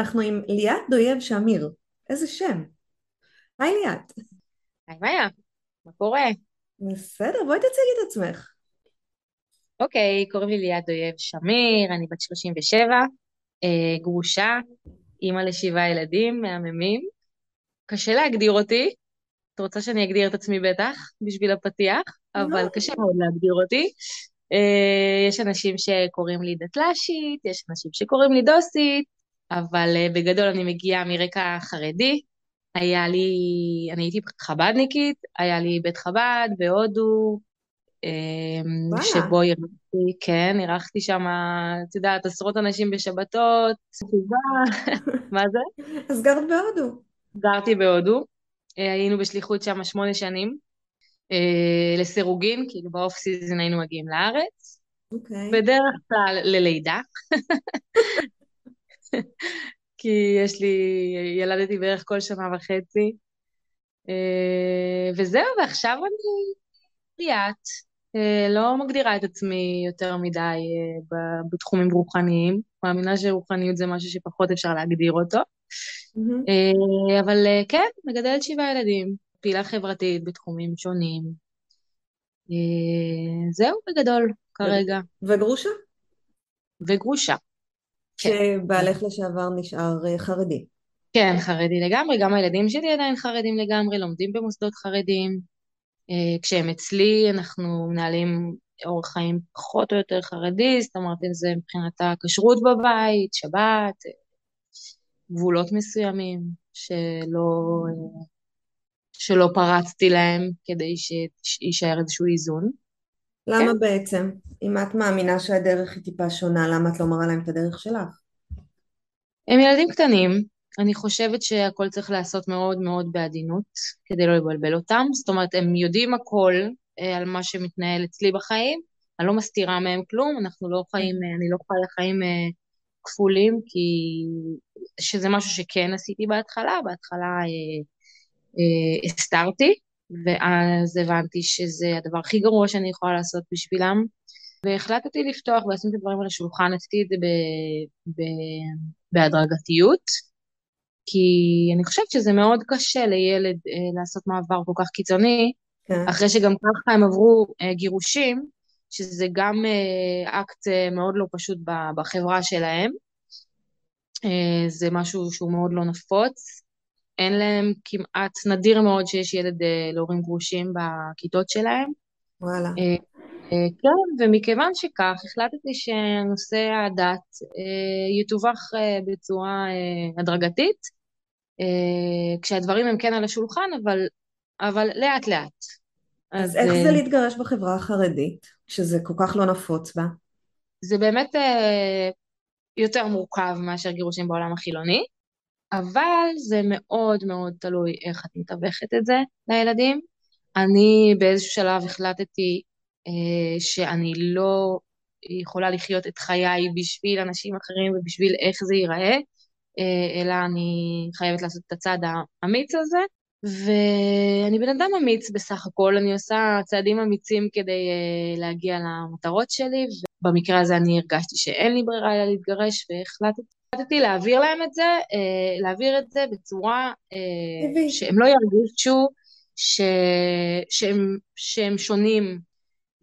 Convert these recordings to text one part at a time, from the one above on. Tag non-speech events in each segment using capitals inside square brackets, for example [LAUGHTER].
אנחנו עם ליאת דויב שמיר. איזה שם. היי ליאת. היי מאיה, מה קורה? בסדר, בואי תציגי את עצמך. אוקיי, קוראים לי ליאת אויב שמיר, אני בת 37, אה, גרושה, אימא לשבעה ילדים מהממים. קשה להגדיר אותי, את רוצה שאני אגדיר את עצמי בטח, בשביל הפתיח, אבל לא. קשה מאוד להגדיר אותי. אה, יש אנשים שקוראים לי דתל"שית, יש אנשים שקוראים לי דוסית, אבל אה, בגדול אני מגיעה מרקע חרדי. היה לי, אני הייתי חב"דניקית, היה לי בית חב"ד בהודו, אמ. שבו אירחתי, כן, אירחתי שם, את יודעת, עשרות אנשים בשבתות, [LAUGHS] מה זה? אז גרת בהודו. גרתי בהודו, אה, היינו בשליחות שם שמונה שנים, אה, לסירוגין, כאילו ב off season היינו מגיעים לארץ, אוקיי. בדרך כלל ללידה, כי יש לי, ילדתי בערך כל שנה וחצי, אה, וזהו, ועכשיו אני ליאת, אה, לא מגדירה את עצמי יותר מדי אה, בתחומים רוחניים, מאמינה שרוחניות זה משהו שפחות אפשר להגדיר אותו, אבל כן, מגדלת שבעה ילדים, פעילה חברתית בתחומים שונים, זהו בגדול כרגע, וגרושה? וגרושה. כן. שבעלך לשעבר נשאר אה, חרדי. כן, חרדי לגמרי, גם הילדים שלי עדיין חרדים לגמרי, לומדים במוסדות חרדיים. אה, כשהם אצלי, אנחנו מנהלים אורח חיים פחות או יותר חרדי, זאת אומרת, אם זה מבחינת הכשרות בבית, שבת, אה, גבולות מסוימים, שלא, שלא פרצתי להם כדי שיישאר איזשהו איזון. למה בעצם? אם את מאמינה שהדרך היא טיפה שונה, למה את לא מראה להם את הדרך שלך? הם ילדים קטנים, אני חושבת שהכל צריך להיעשות מאוד מאוד בעדינות, כדי לא לבלבל אותם. זאת אומרת, הם יודעים הכל אה, על מה שמתנהל אצלי בחיים, אני לא מסתירה מהם כלום, אנחנו לא חיים, אה, אני לא חיה חיים אה, כפולים, כי... שזה משהו שכן עשיתי בהתחלה, בהתחלה אה, אה, הסתרתי, ואז הבנתי שזה הדבר הכי גרוע שאני יכולה לעשות בשבילם, והחלטתי לפתוח ולשים את הדברים על השולחן, עשיתי את זה ב... ב... בהדרגתיות, כי אני חושבת שזה מאוד קשה לילד אה, לעשות מעבר כל כך קיצוני, כן. אחרי שגם ככה הם עברו אה, גירושים, שזה גם אה, אקט אה, מאוד לא פשוט ב- בחברה שלהם. אה, זה משהו שהוא מאוד לא נפוץ. אין להם כמעט, נדיר מאוד שיש ילד אה, להורים גרושים בכיתות שלהם. וואלה. אה, אה, כן, ומכיוון שכך, החלטתי שנושא הדת יתווך בצורה הדרגתית, כשהדברים הם כן על השולחן, אבל, אבל לאט לאט. אז איך אה, זה להתגרש בחברה החרדית, שזה כל כך לא נפוץ בה? זה באמת יותר מורכב מאשר גירושים בעולם החילוני, אבל זה מאוד מאוד תלוי איך את מתווכת את זה לילדים. אני באיזשהו שלב החלטתי אה, שאני לא יכולה לחיות את חיי בשביל אנשים אחרים ובשביל איך זה ייראה, אה, אלא אני חייבת לעשות את הצעד האמיץ הזה. ואני בן אדם אמיץ בסך הכל, אני עושה צעדים אמיצים כדי uh, להגיע למטרות שלי, ובמקרה הזה אני הרגשתי שאין לי ברירה אלא להתגרש, והחלטתי להעביר להם את זה, uh, להעביר את זה בצורה טבעי. שהם לא ירגישו ש... שהם, שהם שונים,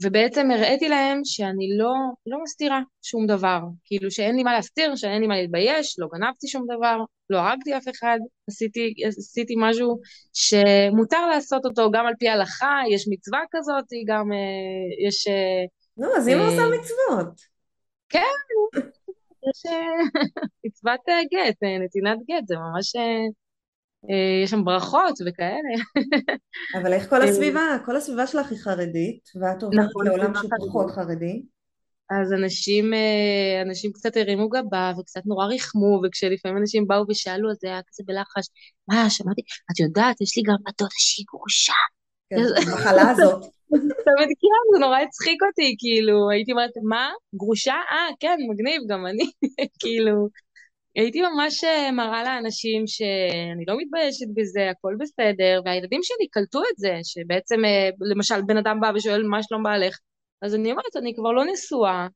ובעצם הראיתי להם שאני לא, לא מסתירה שום דבר, כאילו שאין לי מה להסתיר, שאין לי מה להתבייש, לא גנבתי שום דבר, לא הרגתי אף אחד, עשיתי, עשיתי משהו שמותר לעשות אותו גם על פי ההלכה, יש מצווה כזאת, גם אה, יש, אה, נו, אז אמא אה, עושה מצוות. יש מצוות [LAUGHS] אה, גט, אה, נתינת גט, זה ממש, אה, יש שם ברכות וכאלה. [LAUGHS] אבל איך כל הסביבה, כל הסביבה שלך היא חרדית, ואת עוברת נכון, לעולם שהוא פחות חרדי. אז אנשים, אנשים קצת הרימו גבה וקצת נורא ריחמו, וכשלפעמים אנשים באו ושאלו, אז זה היה כזה בלחש, מה, שמעתי, את יודעת, יש לי גם בת דודה שהיא גרושה. כן, המחלה הזאת. [LAUGHS] תמיד כן, זה נורא הצחיק אותי, כאילו, הייתי אומרת, מה? גרושה? אה, כן, מגניב, גם אני, [LAUGHS] כאילו, הייתי ממש אה, מראה לאנשים שאני לא מתביישת בזה, הכל בסדר, והילדים שלי קלטו את זה, שבעצם, אה, למשל, בן אדם בא ושואל מה שלום בעלך, אז אני אומרת, אני כבר לא נשואה,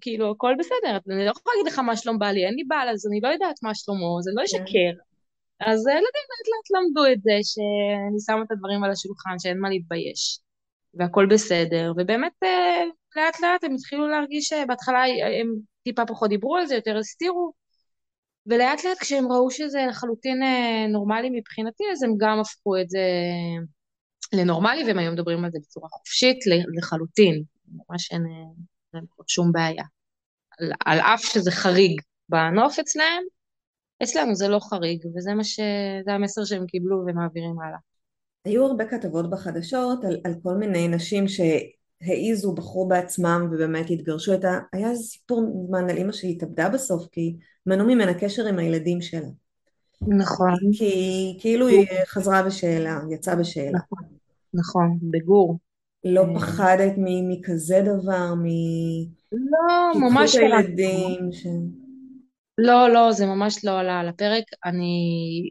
כאילו, הכל בסדר, אני לא יכולה להגיד לך מה שלום בעלי, אין לי בעל, אז אני לא יודעת מה שלומו, אז אני לא כן. אשקר. אז ילדים לאט לאט למדו את זה, שאני שמה את הדברים על השולחן, שאין מה להתבייש, והכל בסדר, ובאמת אה, לאט לאט הם התחילו להרגיש שבהתחלה הם טיפה פחות דיברו על זה, יותר הסתירו, ולאט לאט כשהם ראו שזה לחלוטין אה, נורמלי מבחינתי, אז הם גם הפכו את זה לנורמלי, והם היום מדברים על זה בצורה חופשית לחלוטין. ממש אין להם שום בעיה. על, על אף שזה חריג בנוף אצלהם, אצלנו זה לא חריג, וזה מה ש... זה המסר שהם קיבלו ומעבירים הלאה. היו הרבה כתבות בחדשות על, על כל מיני נשים שהעיזו, בחרו בעצמם ובאמת התגרשו. את ה... היה איזה סיפור מזמן על אימא שהתאבדה בסוף, כי מנעו ממנה קשר עם הילדים שלה. נכון. כי כאילו היא חזרה בשאלה, יצאה בשאלה. נכון, נכון, בגור. לא אה. פחדת מכזה דבר, מ... לא, ממש לא. הילדים ש... לא, לא, זה ממש לא עלה על הפרק. אני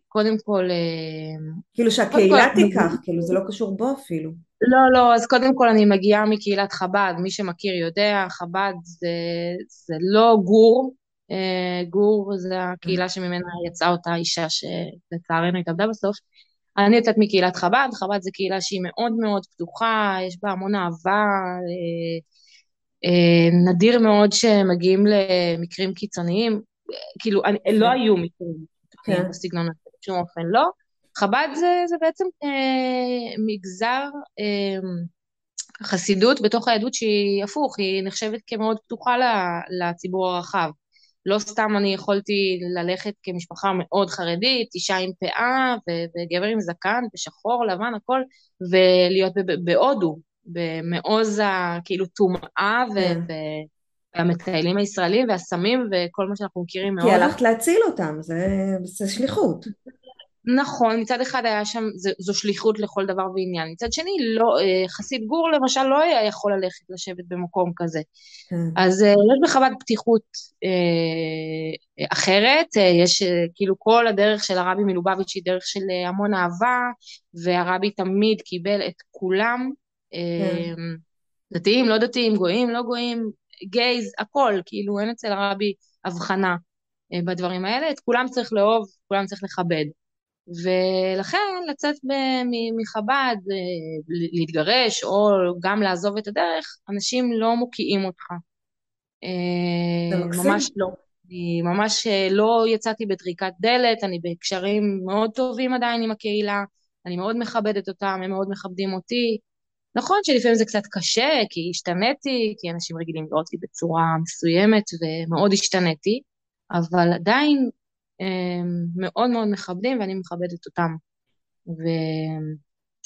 קודם כל... אה, כאילו שהקהילה תיקח, כאילו זה לא קשור בו אפילו. לא, לא, אז קודם כל אני מגיעה מקהילת חב"ד, מי שמכיר יודע, חב"ד זה, זה לא גור, אה, גור זה הקהילה שממנה יצאה אותה אישה שלצערנו התאבדה בסוף. אני יוצאת מקהילת חב"ד, חב"ד זו קהילה שהיא מאוד מאוד פתוחה, יש בה המון אהבה, אה, אה, נדיר מאוד שמגיעים למקרים קיצוניים, כאילו, אני, לא כן. היו מקרים כן. בסגנון הזה, בשום אופן לא. חב"ד זה, זה בעצם אה, מגזר אה, חסידות בתוך היהדות שהיא הפוך, היא נחשבת כמאוד פתוחה לציבור הרחב. לא סתם אני יכולתי ללכת כמשפחה מאוד חרדית, אישה עם פאה וגבר עם זקן ושחור, לבן, הכל, ולהיות בהודו, במעוז הכאילו טומאה כן. והמטיילים הישראלים והסמים וכל מה שאנחנו מכירים מאוד. כי הלכת להציל אותם, זה, זה שליחות. נכון, מצד אחד היה שם, זו, זו שליחות לכל דבר ועניין, מצד שני, לא, אה, חסיד גור למשל לא היה יכול ללכת לשבת במקום כזה. Mm. אז אה, יש בחב"ד פתיחות אה, אחרת, יש כאילו כל הדרך של הרבי מלובביץ' היא דרך של המון אהבה, והרבי תמיד קיבל את כולם, mm. דתיים, לא דתיים, גויים, לא גויים, גייז, הכל, כאילו אין אצל הרבי הבחנה בדברים האלה, את כולם צריך לאהוב, כולם צריך לכבד. ולכן לצאת מחב"ד, אה, להתגרש או גם לעזוב את הדרך, אנשים לא מוקיעים אותך. זה אה, מקסים. ממש לא. אני ממש אה, לא יצאתי בטריקת דלת, אני בקשרים מאוד טובים עדיין עם הקהילה, אני מאוד מכבדת אותם, הם מאוד מכבדים אותי. נכון שלפעמים זה קצת קשה, כי השתניתי, כי אנשים רגילים לראות אותי בצורה מסוימת, ומאוד השתניתי, אבל עדיין מאוד מאוד מכבדים ואני מכבדת אותם.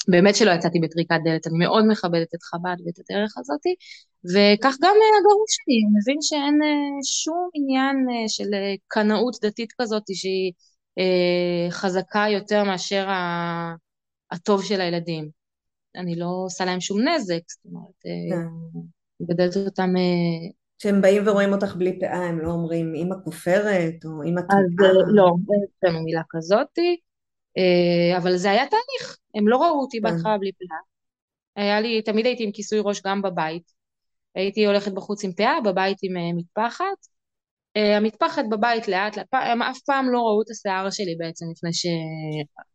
ובאמת שלא יצאתי בטריקת דלת, אני מאוד מכבדת את חב"ד ואת הדרך הזאתי, וכך גם הגרוש שלי, הוא מבין שאין אה, שום עניין אה, של אה, קנאות דתית כזאת שהיא חזקה יותר מאשר הטוב של הילדים. אני לא עושה להם שום נזק, זאת אומרת, כן. מגדלת אותם כשהם באים ורואים אותך בלי פאה, הם לא אומרים אמא כופרת או אמא טועה? אז אה, לא, אין אצלנו מילה כזאתי, אה, אבל זה היה תהליך, הם לא ראו אותי כן. בהתחלה בלי פאה. היה לי, תמיד הייתי עם כיסוי ראש גם בבית. הייתי הולכת בחוץ עם פאה, בבית עם אה, מטפחת. המטפחת בבית לאט לאט, הם אף פעם לא ראו את השיער שלי בעצם לפני, ש...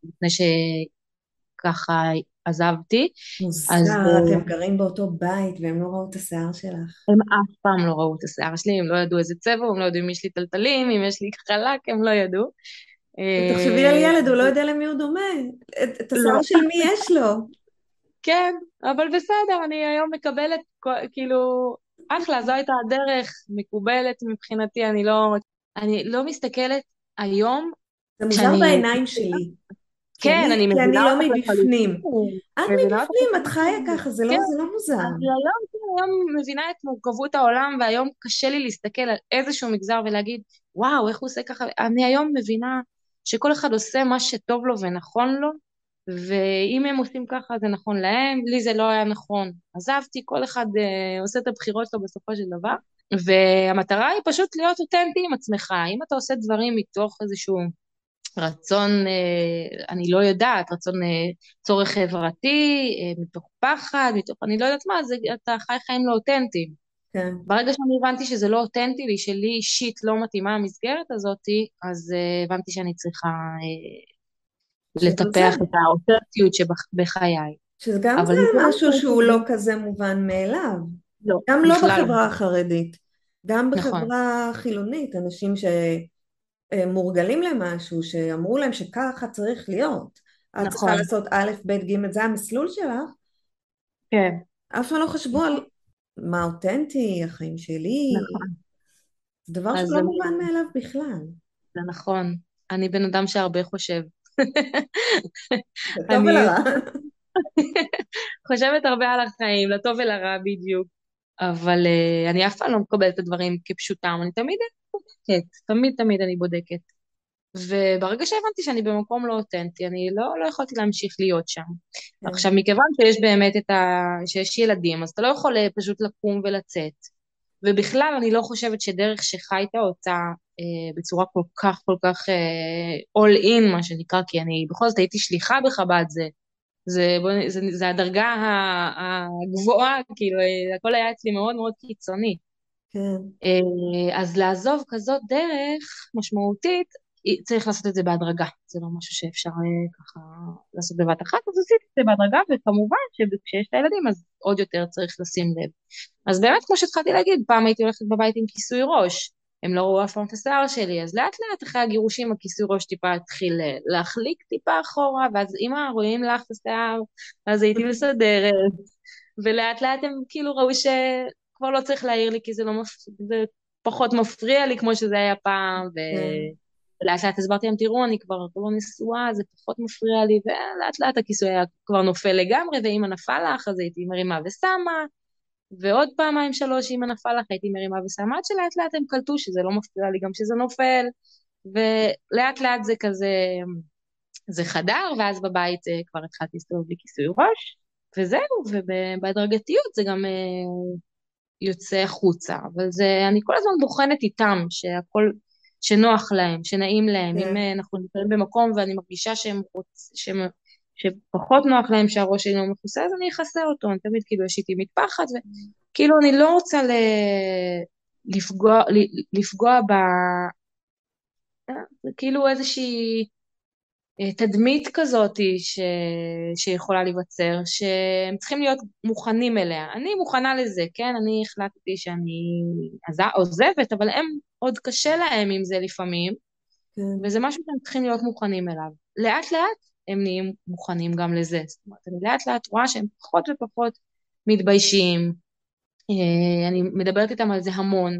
לפני שככה עזבתי. מוזר, אז, אתם גרים באותו בית והם לא ראו את השיער שלך. הם אף פעם לא ראו את השיער שלי, הם לא ידעו איזה צבע, הם לא ידעו אם יש לי טלטלים, אם יש לי חלק, הם לא ידעו. תחשבי על ילד, הוא לא יודע למי הוא דומה. את השיער לא. של מי יש לו. [LAUGHS] כן, אבל בסדר, אני היום מקבלת, כאילו, אחלה, זו הייתה הדרך, מקובלת מבחינתי, אני לא, אני לא מסתכלת היום. זה מוזר בעיניים שלי. כן, אני מבינה אותך. כי אני לא מבפנים. את מבפנים, את חיה ככה, זה לא, כן. לא מוזר. אז היום, היום מבינה את מורכבות העולם, והיום קשה לי להסתכל על איזשהו מגזר ולהגיד, וואו, איך הוא עושה ככה? אני היום מבינה שכל אחד עושה מה שטוב לו ונכון לו, ואם הם עושים ככה זה נכון להם, לי זה לא היה נכון. עזבתי, כל אחד uh, עושה את הבחירות שלו בסופו של דבר, והמטרה היא פשוט להיות אותנטי עם עצמך. אם אתה עושה דברים מתוך איזשהו רצון, uh, אני לא יודעת, רצון uh, צורך חברתי, uh, מתוך פחד, מתוך אני לא יודעת מה, זה, אתה חי חיים לא אותנטיים. כן. ברגע שאני הבנתי שזה לא אותנטי לי, שלי אישית לא מתאימה המסגרת הזאת, אז הבנתי שאני צריכה לטפח את האותנטיות שבחיי. שזה גם זה משהו שהוא לא כזה מובן מאליו. לא, גם לא בחברה החרדית, גם נכון. בחברה חילונית, אנשים שמורגלים למשהו, שאמרו להם שככה צריך להיות. את צריכה נכון. לעשות א', ב', ג', זה המסלול שלך. כן. אף פעם לא חשבו על מה אותנטי, החיים שלי. נכון. זה דבר שלא אני- מובן מאליו בכלל. זה נכון. אני בן אדם שהרבה חושב. לטוב ולרע. [LAUGHS] חושבת הרבה על החיים, לטוב ולרע בדיוק, אבל uh, אני אף פעם לא מקבלת את הדברים כפשוטם, אני תמיד בודקת, תמיד תמיד אני בודקת. וברגע שהבנתי שאני במקום לא אותנטי, אני לא, לא יכולתי להמשיך להיות שם. כן. עכשיו, מכיוון שיש באמת את ה... שיש ילדים, אז אתה לא יכול אה, פשוט לקום ולצאת. ובכלל, אני לא חושבת שדרך שחיית אותה אה, בצורה כל כך כל כך אה, all in, מה שנקרא, כי אני בכל זאת הייתי שליחה בחב"ד, זה, זה, בוא, זה, זה הדרגה הגבוהה, כאילו, אה, הכל היה אצלי מאוד מאוד קיצוני. כן. אה, אז לעזוב כזאת דרך משמעותית, צריך לעשות את זה בהדרגה, זה לא משהו שאפשר אה, ככה לעשות בבת אחת, אז עשיתי את זה בהדרגה, וכמובן שכשיש את הילדים אז עוד יותר צריך לשים לב. אז באמת, כמו שהתחלתי להגיד, פעם הייתי הולכת בבית עם כיסוי ראש, הם לא ראו אף פעם את השיער שלי, אז לאט לאט אחרי הגירושים הכיסוי ראש טיפה התחיל אה, להחליק טיפה אחורה, ואז אמא, רואים לך את השיער, אז הייתי [LAUGHS] מסדרת, ולאט לאט הם כאילו ראו שכבר לא צריך להעיר לי, כי זה לא מפ... זה פחות מפריע לי כמו שזה היה פעם, ו... כן. ולאט לאט הסברתי להם, תראו, אני כבר לא נשואה, זה פחות מפריע לי, ולאט לאט הכיסוי היה כבר נופל לגמרי, ואמא נפל לך, אז הייתי מרימה ושמה, ועוד פעמיים שלוש, אמא נפל לך, הייתי מרימה ושמה, עד שלאט לאט הם קלטו שזה לא מפריע לי גם שזה נופל, ולאט לאט זה כזה, זה חדר, ואז בבית אה, כבר התחלתי להסתובב בלי כיסוי ראש, וזהו, ובהדרגתיות זה גם אה, יוצא החוצה, אבל זה, אני כל הזמן בוחנת איתם, שהכל, שנוח להם, שנעים להם, כן. אם אה, אנחנו נמצאים במקום ואני מרגישה שהם רוצ... שהם... שפחות נוח להם שהראש שלי לא מכוסה, אז אני אכסה אותו, אני תמיד כאילו יש איתי מטפחת, וכאילו אני לא רוצה ל... לפגוע, לפגוע ב... זה כאילו איזושהי אה, תדמית כזאת ש... שיכולה להיווצר, שהם צריכים להיות מוכנים אליה. אני מוכנה לזה, כן? אני החלטתי שאני עוזבת, אבל הם עוד קשה להם עם זה לפעמים, כן. וזה משהו שהם צריכים להיות מוכנים אליו. לאט לאט הם נהיים מוכנים גם לזה. זאת אומרת, אני לאט לאט רואה שהם פחות ופחות מתביישים. אה, אני מדברת איתם על זה המון.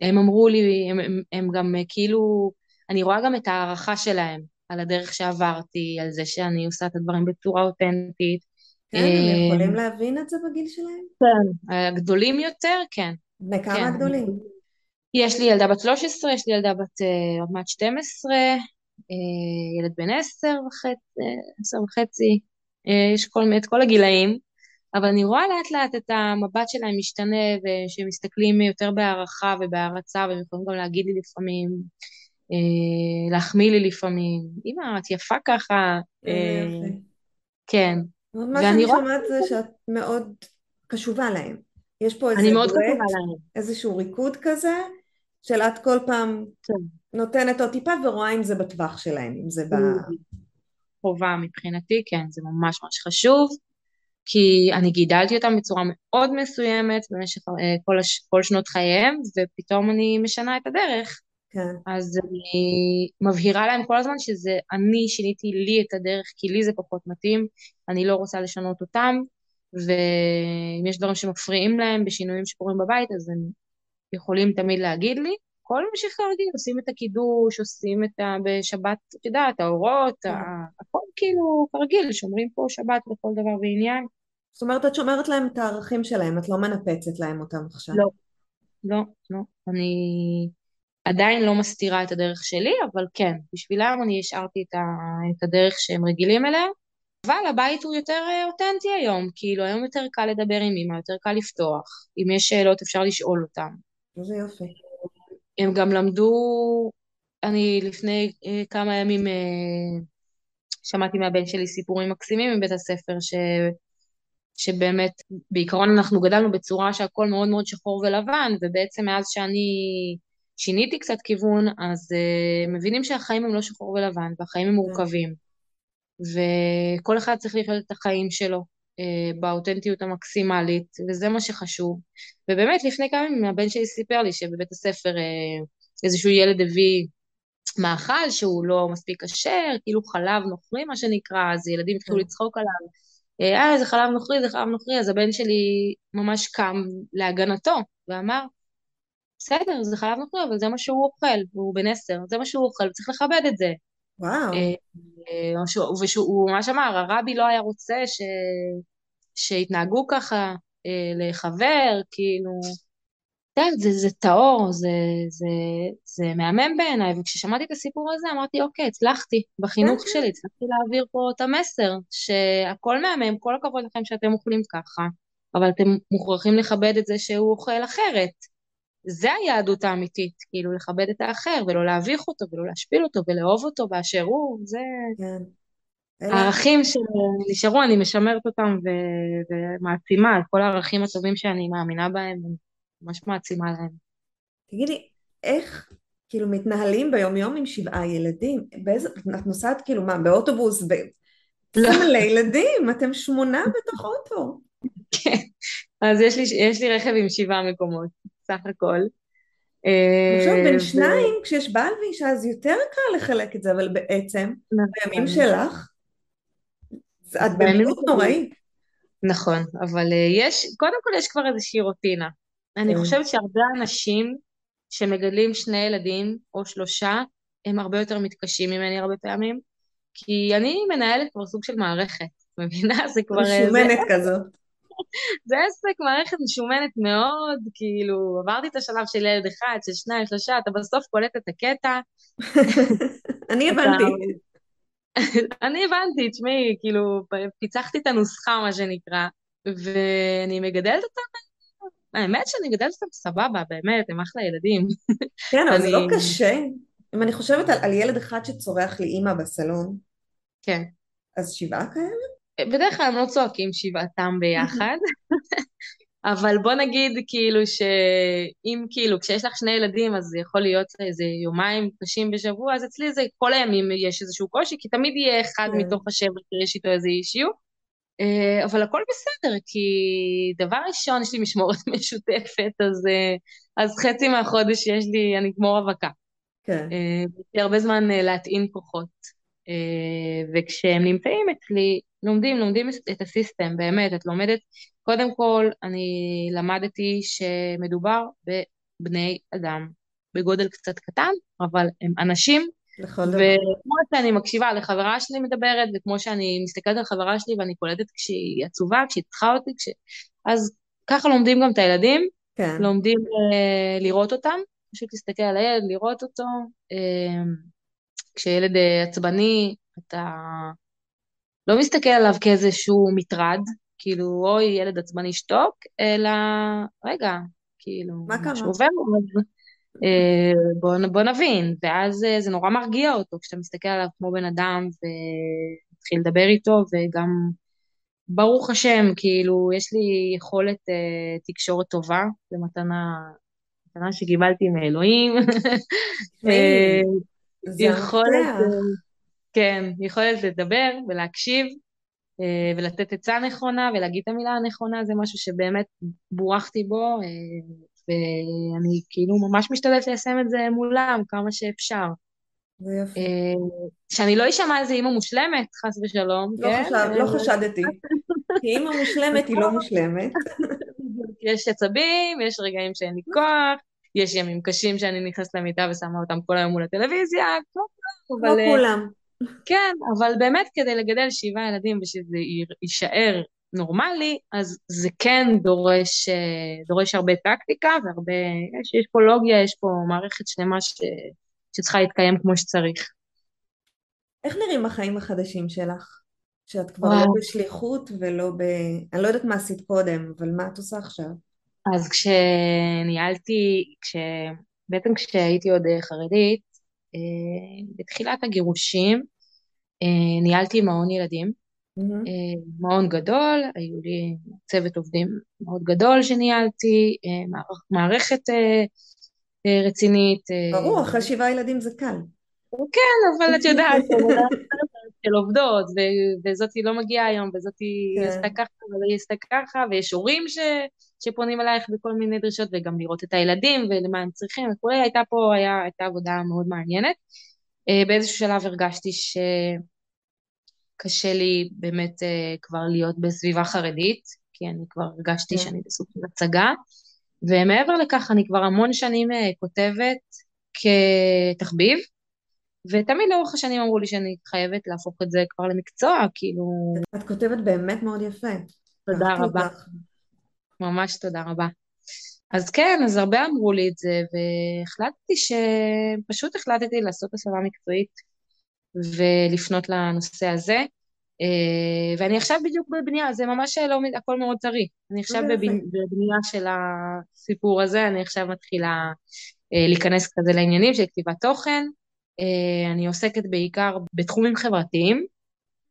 הם אמרו לי, הם, הם, הם גם אה, כאילו, אני רואה גם את ההערכה שלהם על הדרך שעברתי, על זה שאני עושה את הדברים בצורה אותנטית. כן, הם אה, יכולים להבין את זה בגיל שלהם? כן. הגדולים יותר, כן. בני כמה כן. הגדולים? יש לי ילדה בת 13, יש לי ילדה בת אה, עוד מעט 12, אה, ילד בן 10 וחצי, 10 וחצי, אה, יש כל, את כל הגילאים, אבל אני רואה לאט לאט את המבט שלהם משתנה, ושהם מסתכלים יותר בהערכה ובהערצה, והם יכולים גם להגיד לי לפעמים, אה, להחמיא לי לפעמים, אמא, את יפה ככה, אה, יופי. כן, מה שאני רואה- שומעת זה שאת מאוד קשובה להם. יש פה איזה דואט. איזשהו ריקוד כזה, של את כל פעם כן. נותנת עוד טיפה ורואה אם זה בטווח שלהם, אם זה ב... חובה מבחינתי, כן, זה ממש ממש חשוב, כי אני גידלתי אותם בצורה מאוד מסוימת במשך אה, כל, הש... כל שנות חייהם, ופתאום אני משנה את הדרך. כן, אז אני מבהירה להם כל הזמן שזה אני שיניתי לי את הדרך, כי לי זה פחות מתאים, אני לא רוצה לשנות אותם, ואם יש דברים שמפריעים להם בשינויים שקורים בבית, אז הם יכולים תמיד להגיד לי. הכל ממשיך כרגיל, עושים את הקידוש, עושים את ה... בשבת, את יודעת, האורות, כן. הכל כאילו כרגיל, שומרים פה שבת לכל דבר ועניין. זאת אומרת, את שומרת להם את הערכים שלהם, את לא מנפצת להם אותם עכשיו. לא, לא, לא. אני עדיין לא מסתירה את הדרך שלי, אבל כן, בשבילם אני השארתי את, ה... את הדרך שהם רגילים אליה, אבל הבית הוא יותר אה, אותנטי היום, כאילו היום יותר קל לדבר עם אמא, יותר קל לפתוח, אם יש שאלות אפשר לשאול אותם. איזה יופי. הם גם למדו, אני לפני אה, כמה ימים אה, שמעתי מהבן שלי סיפורים מקסימים מבית הספר, ש... שבאמת, בעיקרון אנחנו גדלנו בצורה שהכל מאוד מאוד שחור ולבן, ובעצם מאז שאני שיניתי קצת כיוון, אז uh, מבינים שהחיים הם לא שחור ולבן, והחיים הם מורכבים. וכל אחד צריך לחיות את החיים שלו uh, באותנטיות המקסימלית, וזה מה שחשוב. ובאמת, לפני כמה ימים הבן שלי סיפר לי שבבית הספר uh, איזשהו ילד הביא מאכל שהוא לא מספיק כשר, כאילו חלב נוכרי מה שנקרא, אז ילדים התחילו כן. לצחוק עליו. אה, זה חלב נוכרי, זה חלב נוכרי, אז הבן שלי ממש קם להגנתו, ואמר, בסדר, זה חלב נוכרי, אבל זה מה שהוא אוכל, הוא בן עשר, זה מה שהוא אוכל, צריך לכבד את זה. וואו. אה, אה, והוא ממש אמר, הרבי לא היה רוצה ש... שיתנהגו ככה אה, לחבר, כאילו, זה, זה טהור, זה, זה, זה מהמם בעיניי, וכששמעתי את הסיפור הזה אמרתי, אוקיי, הצלחתי בחינוך כן, שלי, הצלחתי להעביר פה את המסר, שהכל מהמם, כל הכבוד לכם שאתם אוכלים ככה, אבל אתם מוכרחים לכבד את זה שהוא אוכל אחרת. זה היהדות האמיתית, כאילו לכבד את האחר, ולא להביך אותו, ולא להשפיל אותו, ולאהוב אותו באשר הוא, זה כן. הערכים שנשארו, אני משמרת אותם ו- ומעצימה כל הערכים הטובים שאני מאמינה בהם, אני ממש מעצימה להם. תגידי, איך כאילו מתנהלים ביומיום עם שבעה ילדים? באיזה, את נוסעת כאילו מה, באוטובוס? ב... לא. מלא ילדים, אתם שמונה בתוך אוטו. כן, אז יש לי, יש לי רכב עם שבעה מקומות, סך הכל. אה, בין ו- שניים, כשיש בעל ואישה אז יותר קל לחלק את זה, אבל בעצם, בימים נכון. שלך, זה- את בימים שלי. נוראית. נכון, אבל אה, יש, קודם כל יש כבר איזושהי רוטינה. אני כן. חושבת שהרבה אנשים שמגדלים שני ילדים או שלושה, הם הרבה יותר מתקשים ממני הרבה פעמים, כי אני מנהלת כבר סוג של מערכת, מבינה? זה כבר... אה, משומנת כזאת. זה עסק, מערכת משומנת מאוד, כאילו, עברתי את השלב של ילד אחד, של שניים, שלושה, אתה בסוף קולט את הקטע. [LAUGHS] אני הבנתי. [LAUGHS] אני הבנתי, תשמעי, כאילו, פיצחתי את הנוסחה, מה שנקרא, ואני מגדלת אותם, האמת שאני מגדלת אותם סבבה, באמת, הם אחלה ילדים. כן, אבל זה לא קשה. אם אני חושבת על, על ילד אחד שצורח לי אימא בסלון, כן. אז שבעה כאלה? בדרך כלל הם לא צועקים שבעתם ביחד, אבל בוא נגיד כאילו שאם כאילו כשיש לך שני ילדים אז זה יכול להיות איזה יומיים קשים בשבוע, אז אצלי זה כל הימים יש איזשהו קושי, כי תמיד יהיה אחד כן. מתוך השבע שיש איתו איזה אישיו, אה, אבל הכל בסדר, כי דבר ראשון יש לי משמורת [LAUGHS] משותפת, אז, אה, אז חצי מהחודש יש לי, אני כמו רווקה. כן. אה, יש לי הרבה זמן להטעין כוחות. וכשהם נמצאים אצלי, לומדים, לומדים את הסיסטם, באמת, את לומדת, קודם כל, אני למדתי שמדובר בבני אדם, בגודל קצת קטן, אבל הם אנשים. וכמו שאני מקשיבה לחברה שלי מדברת, וכמו שאני מסתכלת על חברה שלי ואני קולטת כשהיא עצובה, כשהיא צריכה אותי, כש... אז ככה לומדים גם את הילדים, כן. לומדים אה, לראות אותם, פשוט להסתכל על הילד, לראות אותו. אה, כשילד אה, עצבני, אתה לא מסתכל עליו כאיזשהו מטרד, כאילו, אוי, ילד עצבני שתוק, אלא, רגע, כאילו, מה קרה? משהו עובר אה, בוא, בוא נבין, ואז אה, זה נורא מרגיע אותו כשאתה מסתכל עליו כמו בן אדם ומתחיל לדבר איתו, וגם, ברוך השם, כאילו, יש לי יכולת אה, תקשורת טובה, זו מתנה, מתנה שקיבלתי מאלוהים. יכולת, כן, יכולת לדבר ולהקשיב אה, ולתת עצה נכונה ולהגיד את המילה הנכונה, זה משהו שבאמת בורכתי בו, אה, ואני כאילו ממש משתדלת ליישם את זה מולם כמה שאפשר. זה יופי. אה, שאני לא אשמע איזה אימא מושלמת, חס ושלום, לא כן? חשב, לא חשדתי. [LAUGHS] כי אימא מושלמת היא לא מושלמת. [LAUGHS] יש עצבים, יש רגעים שאין לי כוח, יש ימים קשים שאני נכנסת למיטה ושמה אותם כל היום מול הטלוויזיה, כמו כולם. כמו כולם. כן, אבל באמת כדי לגדל שבעה ילדים ושזה יישאר נורמלי, אז זה כן דורש, אה, דורש הרבה טקטיקה והרבה, יש, יש פה לוגיה, יש פה מערכת שלמה ש, שצריכה להתקיים כמו שצריך. איך נראים החיים החדשים שלך? שאת כבר לא וואו. לא בשליחות ולא ב... אני לא יודעת מה עשית קודם, אבל מה את עושה עכשיו? אז כשניהלתי, כש... בעצם כשהייתי עוד חרדית, אה, בתחילת הגירושים, אה, ניהלתי מעון ילדים, mm-hmm. מעון גדול, היו לי צוות עובדים מאוד גדול שניהלתי, מערכת רצינית. ברור, אחרי שבעה ילדים זה קל. כן, אבל את יודעת, [LAUGHS] של עובדות, וזאתי לא מגיעה היום, וזאתי כן. עשתה ככה, והיא עשתה ככה, ויש הורים ש, שפונים אלייך בכל מיני דרישות, וגם לראות את הילדים ולמה הם צריכים וכולי, הייתה פה, היה, הייתה עבודה מאוד מעניינת. אה, באיזשהו שלב הרגשתי שקשה לי באמת אה, כבר להיות בסביבה חרדית, כי אני כבר הרגשתי כן. שאני בסוג של הצגה, ומעבר לכך, אני כבר המון שנים אה, כותבת כתחביב, ותמיד לאורך השנים אמרו לי שאני חייבת להפוך את זה כבר למקצוע, כאילו... את כותבת באמת מאוד יפה. תודה רבה. ממש תודה רבה. אז כן, אז הרבה אמרו לי את זה, והחלטתי ש... פשוט החלטתי לעשות הסבה מקצועית ולפנות לנושא הזה. אה, ואני עכשיו בדיוק בבנייה, זה ממש לא, הכל מאוד טרי. אני עכשיו בבנייה של הסיפור הזה, אני עכשיו מתחילה אה, להיכנס כזה לעניינים של כתיבת תוכן. אה, אני עוסקת בעיקר בתחומים חברתיים.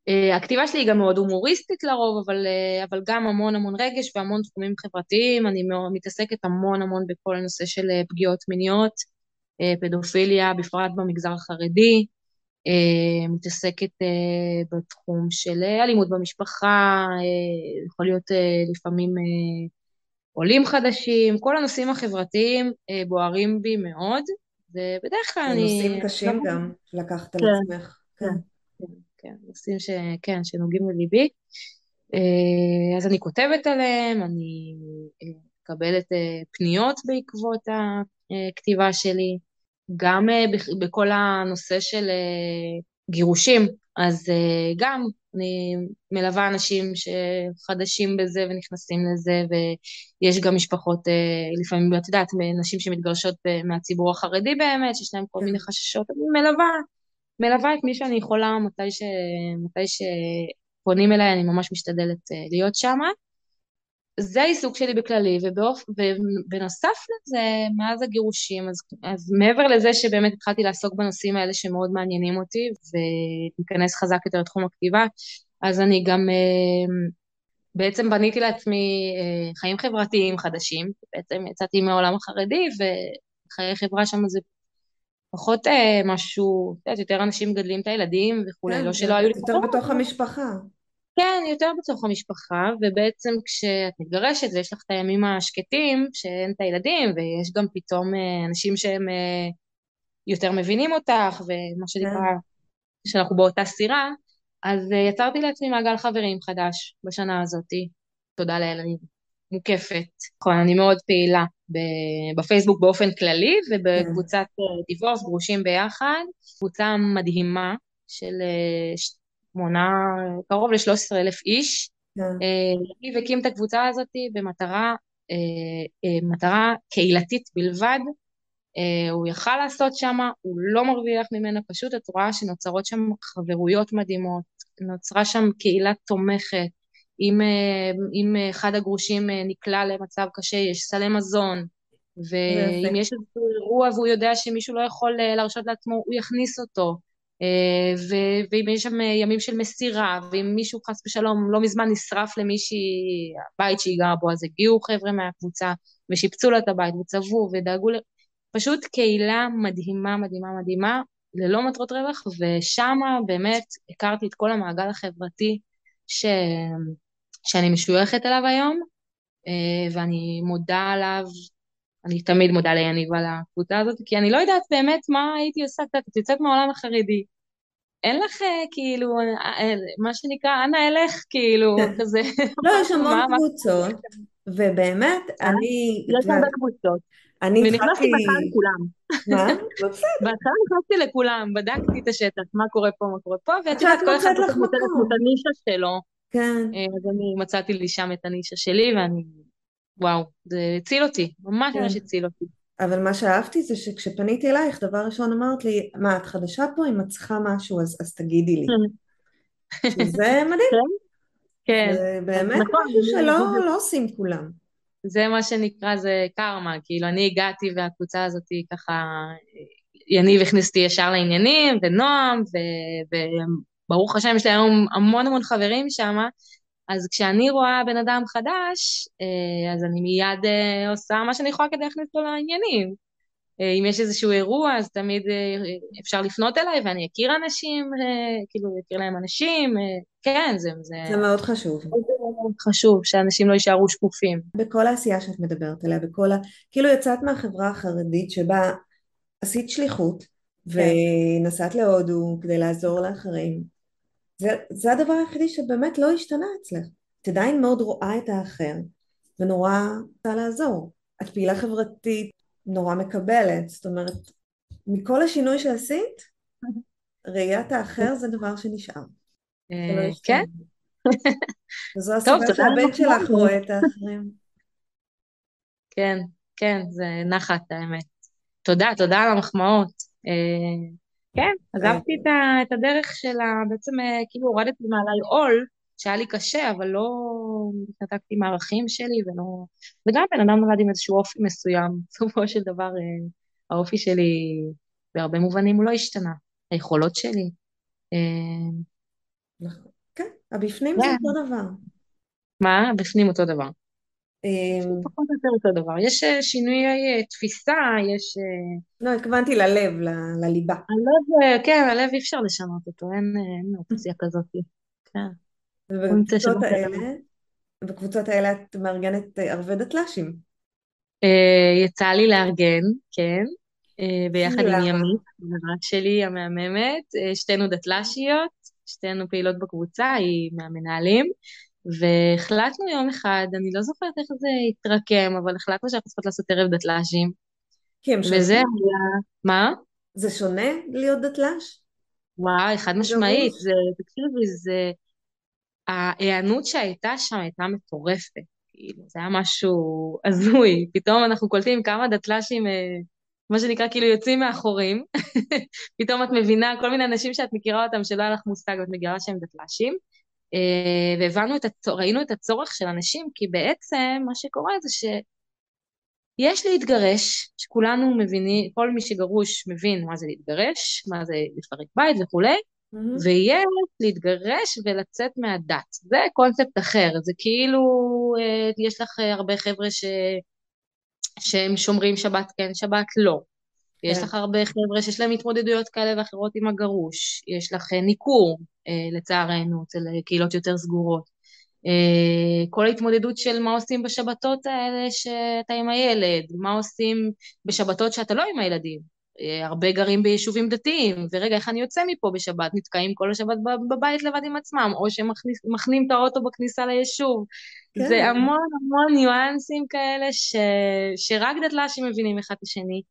אה, הכתיבה שלי היא גם מאוד הומוריסטית לרוב, אבל, אה, אבל גם המון המון רגש והמון תחומים חברתיים. אני מתעסקת המון המון בכל הנושא של פגיעות מיניות, פדופיליה, בפרט במגזר החרדי. מתעסקת בתחום של אלימות במשפחה, יכול להיות לפעמים עולים חדשים, כל הנושאים החברתיים בוערים בי מאוד. ובדרך כלל אני... נושאים קשים. גם לקחת על כן, עצמך. כן, כן, נושאים ש... כן, שנוגעים לליבי. אה, אז אני כותבת עליהם, אני אה, מקבלת אה, פניות בעקבות הכתיבה שלי, גם בכל הנושא של גירושים, אז גם אני מלווה אנשים שחדשים בזה ונכנסים לזה, ויש גם משפחות, לפעמים, את יודעת, נשים שמתגרשות מהציבור החרדי באמת, שיש להם כל מיני חששות, אני מלווה, מלווה את מי שאני יכולה, מתי, ש, מתי שפונים אליי, אני ממש משתדלת אה, להיות שם. זה העיסוק שלי בכללי, ובאופ... ובנוסף לזה, מאז הגירושים, אז, אז מעבר לזה שבאמת התחלתי לעסוק בנושאים האלה שמאוד מעניינים אותי, ולהיכנס חזק יותר לתחום הכתיבה, אז אני גם אה, בעצם בניתי לעצמי אה, חיים חברתיים חדשים, בעצם יצאתי מהעולם החרדי, וחיי חברה שם זה פחות אה, משהו, את יודעת, יותר אנשים מגדלים את הילדים וכולי, כן, לא שלא היו לי... יותר בתוך המשפחה. כן, יותר בתוך המשפחה, ובעצם כשאת מתגרשת ויש לך את הימים השקטים, שאין את הילדים, ויש גם פתאום אה, אנשים שהם אה, יותר מבינים אותך, ומה שנקרא, כן. שאנחנו באותה סירה, אז אה, יצרתי לעצמי מעגל חברים חדש בשנה הזאתי, תודה לאל, אני מוקפת. נכון, אני מאוד פעילה בפייסבוק באופן כללי, ובקבוצת דיבורס, גרושים ביחד, קבוצה מדהימה של מונה קרוב ל-13 אלף איש. כן. אה, הקים את הקבוצה הזאת במטרה אה, אה, מטרה קהילתית בלבד. הוא יכל לעשות שם, הוא לא מרוויח ממנה, פשוט את רואה שנוצרות שם חברויות מדהימות, נוצרה שם קהילה תומכת, אם, אם אחד הגרושים נקלע למצב קשה, יש סלי מזון, ואם יש איזשהו אירוע והוא יודע שמישהו לא יכול להרשות לעצמו, הוא יכניס אותו. אה, ואם יש שם ימים של מסירה, ואם מישהו חס ושלום לא מזמן נשרף למישהי, הבית שהיא גרה בו, אז הגיעו חבר'ה מהקבוצה ושיפצו לה את הבית וצבעו ודאגו, פשוט קהילה מדהימה, מדהימה, מדהימה, ללא מטרות רווח, ושם באמת הכרתי את כל המעגל החברתי ש... שאני משויכת אליו היום, אה, ואני מודה עליו אני תמיד מודה ליניב על הקבוצה הזאת, כי אני לא יודעת באמת מה הייתי עושה, את יוצאת מהעולם החרדי. אין לך אה, כאילו, אה, מה שנקרא, אנא אלך, כאילו, כן. כזה. לא, יש [LAUGHS] המון קבוצות, ובאמת, אני... יש הרבה קבוצות. אני ונכנסתי התחלתי... בהתחלה לכולם. מה? לא [LAUGHS] בסדר. בהתחלה נכנסתי לכולם, בדקתי את השטח, מה קורה פה, מה קורה פה, ואת יודעת, כל אחד מוצא. את הנישה שלו, כן. אה, אז אני מצאתי לי שם את הנישה שלי, ואני, וואו, זה הציל אותי, ממש כן. ממש הציל אותי. אבל מה שאהבתי זה שכשפניתי אלייך, דבר ראשון אמרת לי, מה, את חדשה פה? אם את צריכה משהו, אז, אז תגידי לי. שזה [LAUGHS] מדהים. כן, זה באמת נכון, משהו זה- שלא זה- לא עושים כולם. זה מה שנקרא, זה קרמה, כאילו אני הגעתי והקבוצה הזאת היא ככה, יניב הכניס אותי ישר לעניינים, ונועם, ו- וברוך השם יש לי היום המון המון חברים שם, אז כשאני רואה בן אדם חדש, אה, אז אני מיד אה, עושה מה שאני יכולה כדי להכניס אותו לעניינים. אה, אם יש איזשהו אירוע, אז תמיד אפשר לפנות אליי ואני אכיר אנשים, כאילו אכיר להם אנשים, כן, זה, זה, זה מאוד חשוב. חשוב שאנשים לא יישארו שקופים. בכל העשייה שאת מדברת עליה, בכל ה... כאילו יצאת מהחברה החרדית שבה עשית שליחות ונסעת להודו כדי לעזור לאחרים. זה, זה הדבר היחידי שבאמת לא השתנה אצלך. את עדיין מאוד רואה את האחר ונורא רוצה לעזור. את פעילה חברתית, נורא מקבלת, זאת אומרת, מכל השינוי שעשית, [LAUGHS] ראיית האחר זה דבר שנשאר. לא אה, השתנה. כן, [LAUGHS] וזו הסיבה שהבן שלך. רואה את האחרים. כן, כן, זה נחת האמת. תודה, תודה על המחמאות. כן, עזבתי את ה- את הדרך של ה... בעצם אה, כאילו הורדתי מעליי עול, שהיה לי קשה, אבל לא התנתקתי מהערכים שלי, ולא... וגם בן אדם נולד עם איזשהו אופי מסוים. [LAUGHS] בסופו של דבר, אה, האופי שלי, בהרבה מובנים הוא לא השתנה. היכולות שלי. אה, נכון. כן, הבפנים זה כן. אותו דבר. מה? בפנים אותו דבר. אה, פחות או יותר אותו דבר. יש אה, שינויי אה, תפיסה, יש... אה, לא, התכוונתי ללב, ל- לליבה. הלב, כן, הלב אי אפשר לשנות אותו, אין, אין אופציה כזאת. כן. ובקבוצות האלה, בקבוצות האלה את מארגנת ערבי דתל"שים. יצא לי לארגן, כן, ביחד עם? ימית, חברה שלי המהממת, שתינו דתל"שיות, שתינו פעילות בקבוצה, היא מהמנהלים, והחלטנו יום אחד, אני לא זוכרת איך זה התרקם, אבל החלטנו שאנחנו צריכות לעשות ערב דתל"שים, כי הם וזה שונים. היה, מה? זה שונה להיות דתל"ש? וואי, חד. משמעית, זה, תקשיבי, זה, ההיענות שהייתה שם הייתה מטורפת, כאילו, זה היה משהו הזוי, פתאום אנחנו קולטים כמה דתל"שים, אה, מה שנקרא, כאילו יוצאים מהחורים, [LAUGHS] פתאום את מבינה כל מיני אנשים שאת מכירה אותם שלא היה לך מושג ואת מגלה שהם דתל"שים, והבנו את הצורך, ראינו את הצורך של אנשים, כי בעצם מה שקורה זה ש... יש להתגרש, שכולנו מבינים, כל מי שגרוש מבין מה זה להתגרש, מה זה לפרק בית וכולי, מהמם. ויש להתגרש ולצאת מהדת. זה קונספט אחר, זה כאילו, אה, יש לך אה, הרבה חבר'ה ש... שהם שומרים שבת כן, שבת לא. יש כן. לך הרבה חבר'ה שיש להם התמודדויות כאלה ואחרות עם הגרוש. יש לך אה, ניכור, אה, לצערנו, אצל אה, קהילות יותר סגורות. כל ההתמודדות של מה עושים בשבתות האלה שאתה עם הילד, מה עושים בשבתות שאתה לא עם הילדים. הרבה גרים ביישובים דתיים, ורגע, איך אני יוצא מפה בשבת? נתקעים כל השבת בב- בבית לבד עם עצמם, או שהם מכניס- מחנים את האוטו בכניסה ליישוב. כן. זה המון המון ניואנסים כאלה ש... שרק דתל"שים מבינים אחד את השני.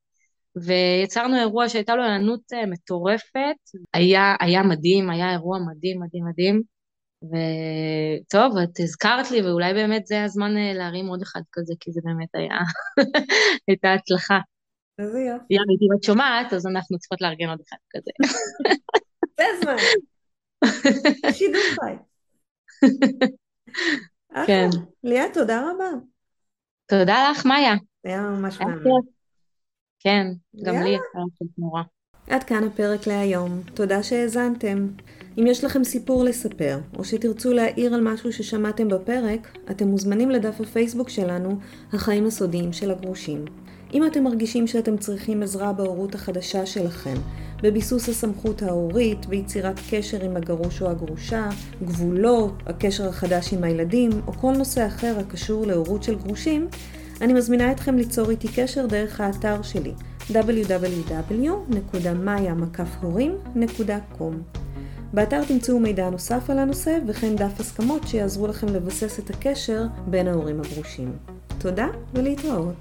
ויצרנו אירוע שהייתה לו ענות אה, מטורפת, היה, היה מדהים, היה אירוע מדהים, מדהים, מדהים. וטוב, את הזכרת לי, ואולי באמת זה הזמן אה, להרים עוד אחד כזה, כי זה באמת היה, [LAUGHS] הייתה הצלחה. איזה יופי. יאללה, אם את שומעת, אז אנחנו צריכות לארגן עוד אחד כזה. [LAUGHS] זה הזמן. [LAUGHS] שידור חי. כן. ליאת, תודה רבה. תודה לך, מאיה. היה ממש. כיף. כן, גם לי יאללה. היה כיף נורא. עד כאן הפרק להיום. תודה שהאזנתם. אם יש לכם סיפור לספר, או שתרצו להעיר על משהו ששמעתם בפרק, אתם מוזמנים לדף הפייסבוק שלנו, החיים הסודיים של הגרושים. אם אתם מרגישים שאתם צריכים עזרה בהורות החדשה שלכם, בביסוס הסמכות ההורית, ביצירת קשר עם הגרוש או הגרושה, גבולות, הקשר החדש עם הילדים, או כל נושא אחר הקשור להורות של גרושים, אני מזמינה אתכם ליצור איתי קשר דרך האתר שלי www.maya-horim.com באתר תמצאו מידע נוסף על הנושא וכן דף הסכמות שיעזרו לכם לבסס את הקשר בין ההורים הגרושים. תודה ולהתראות.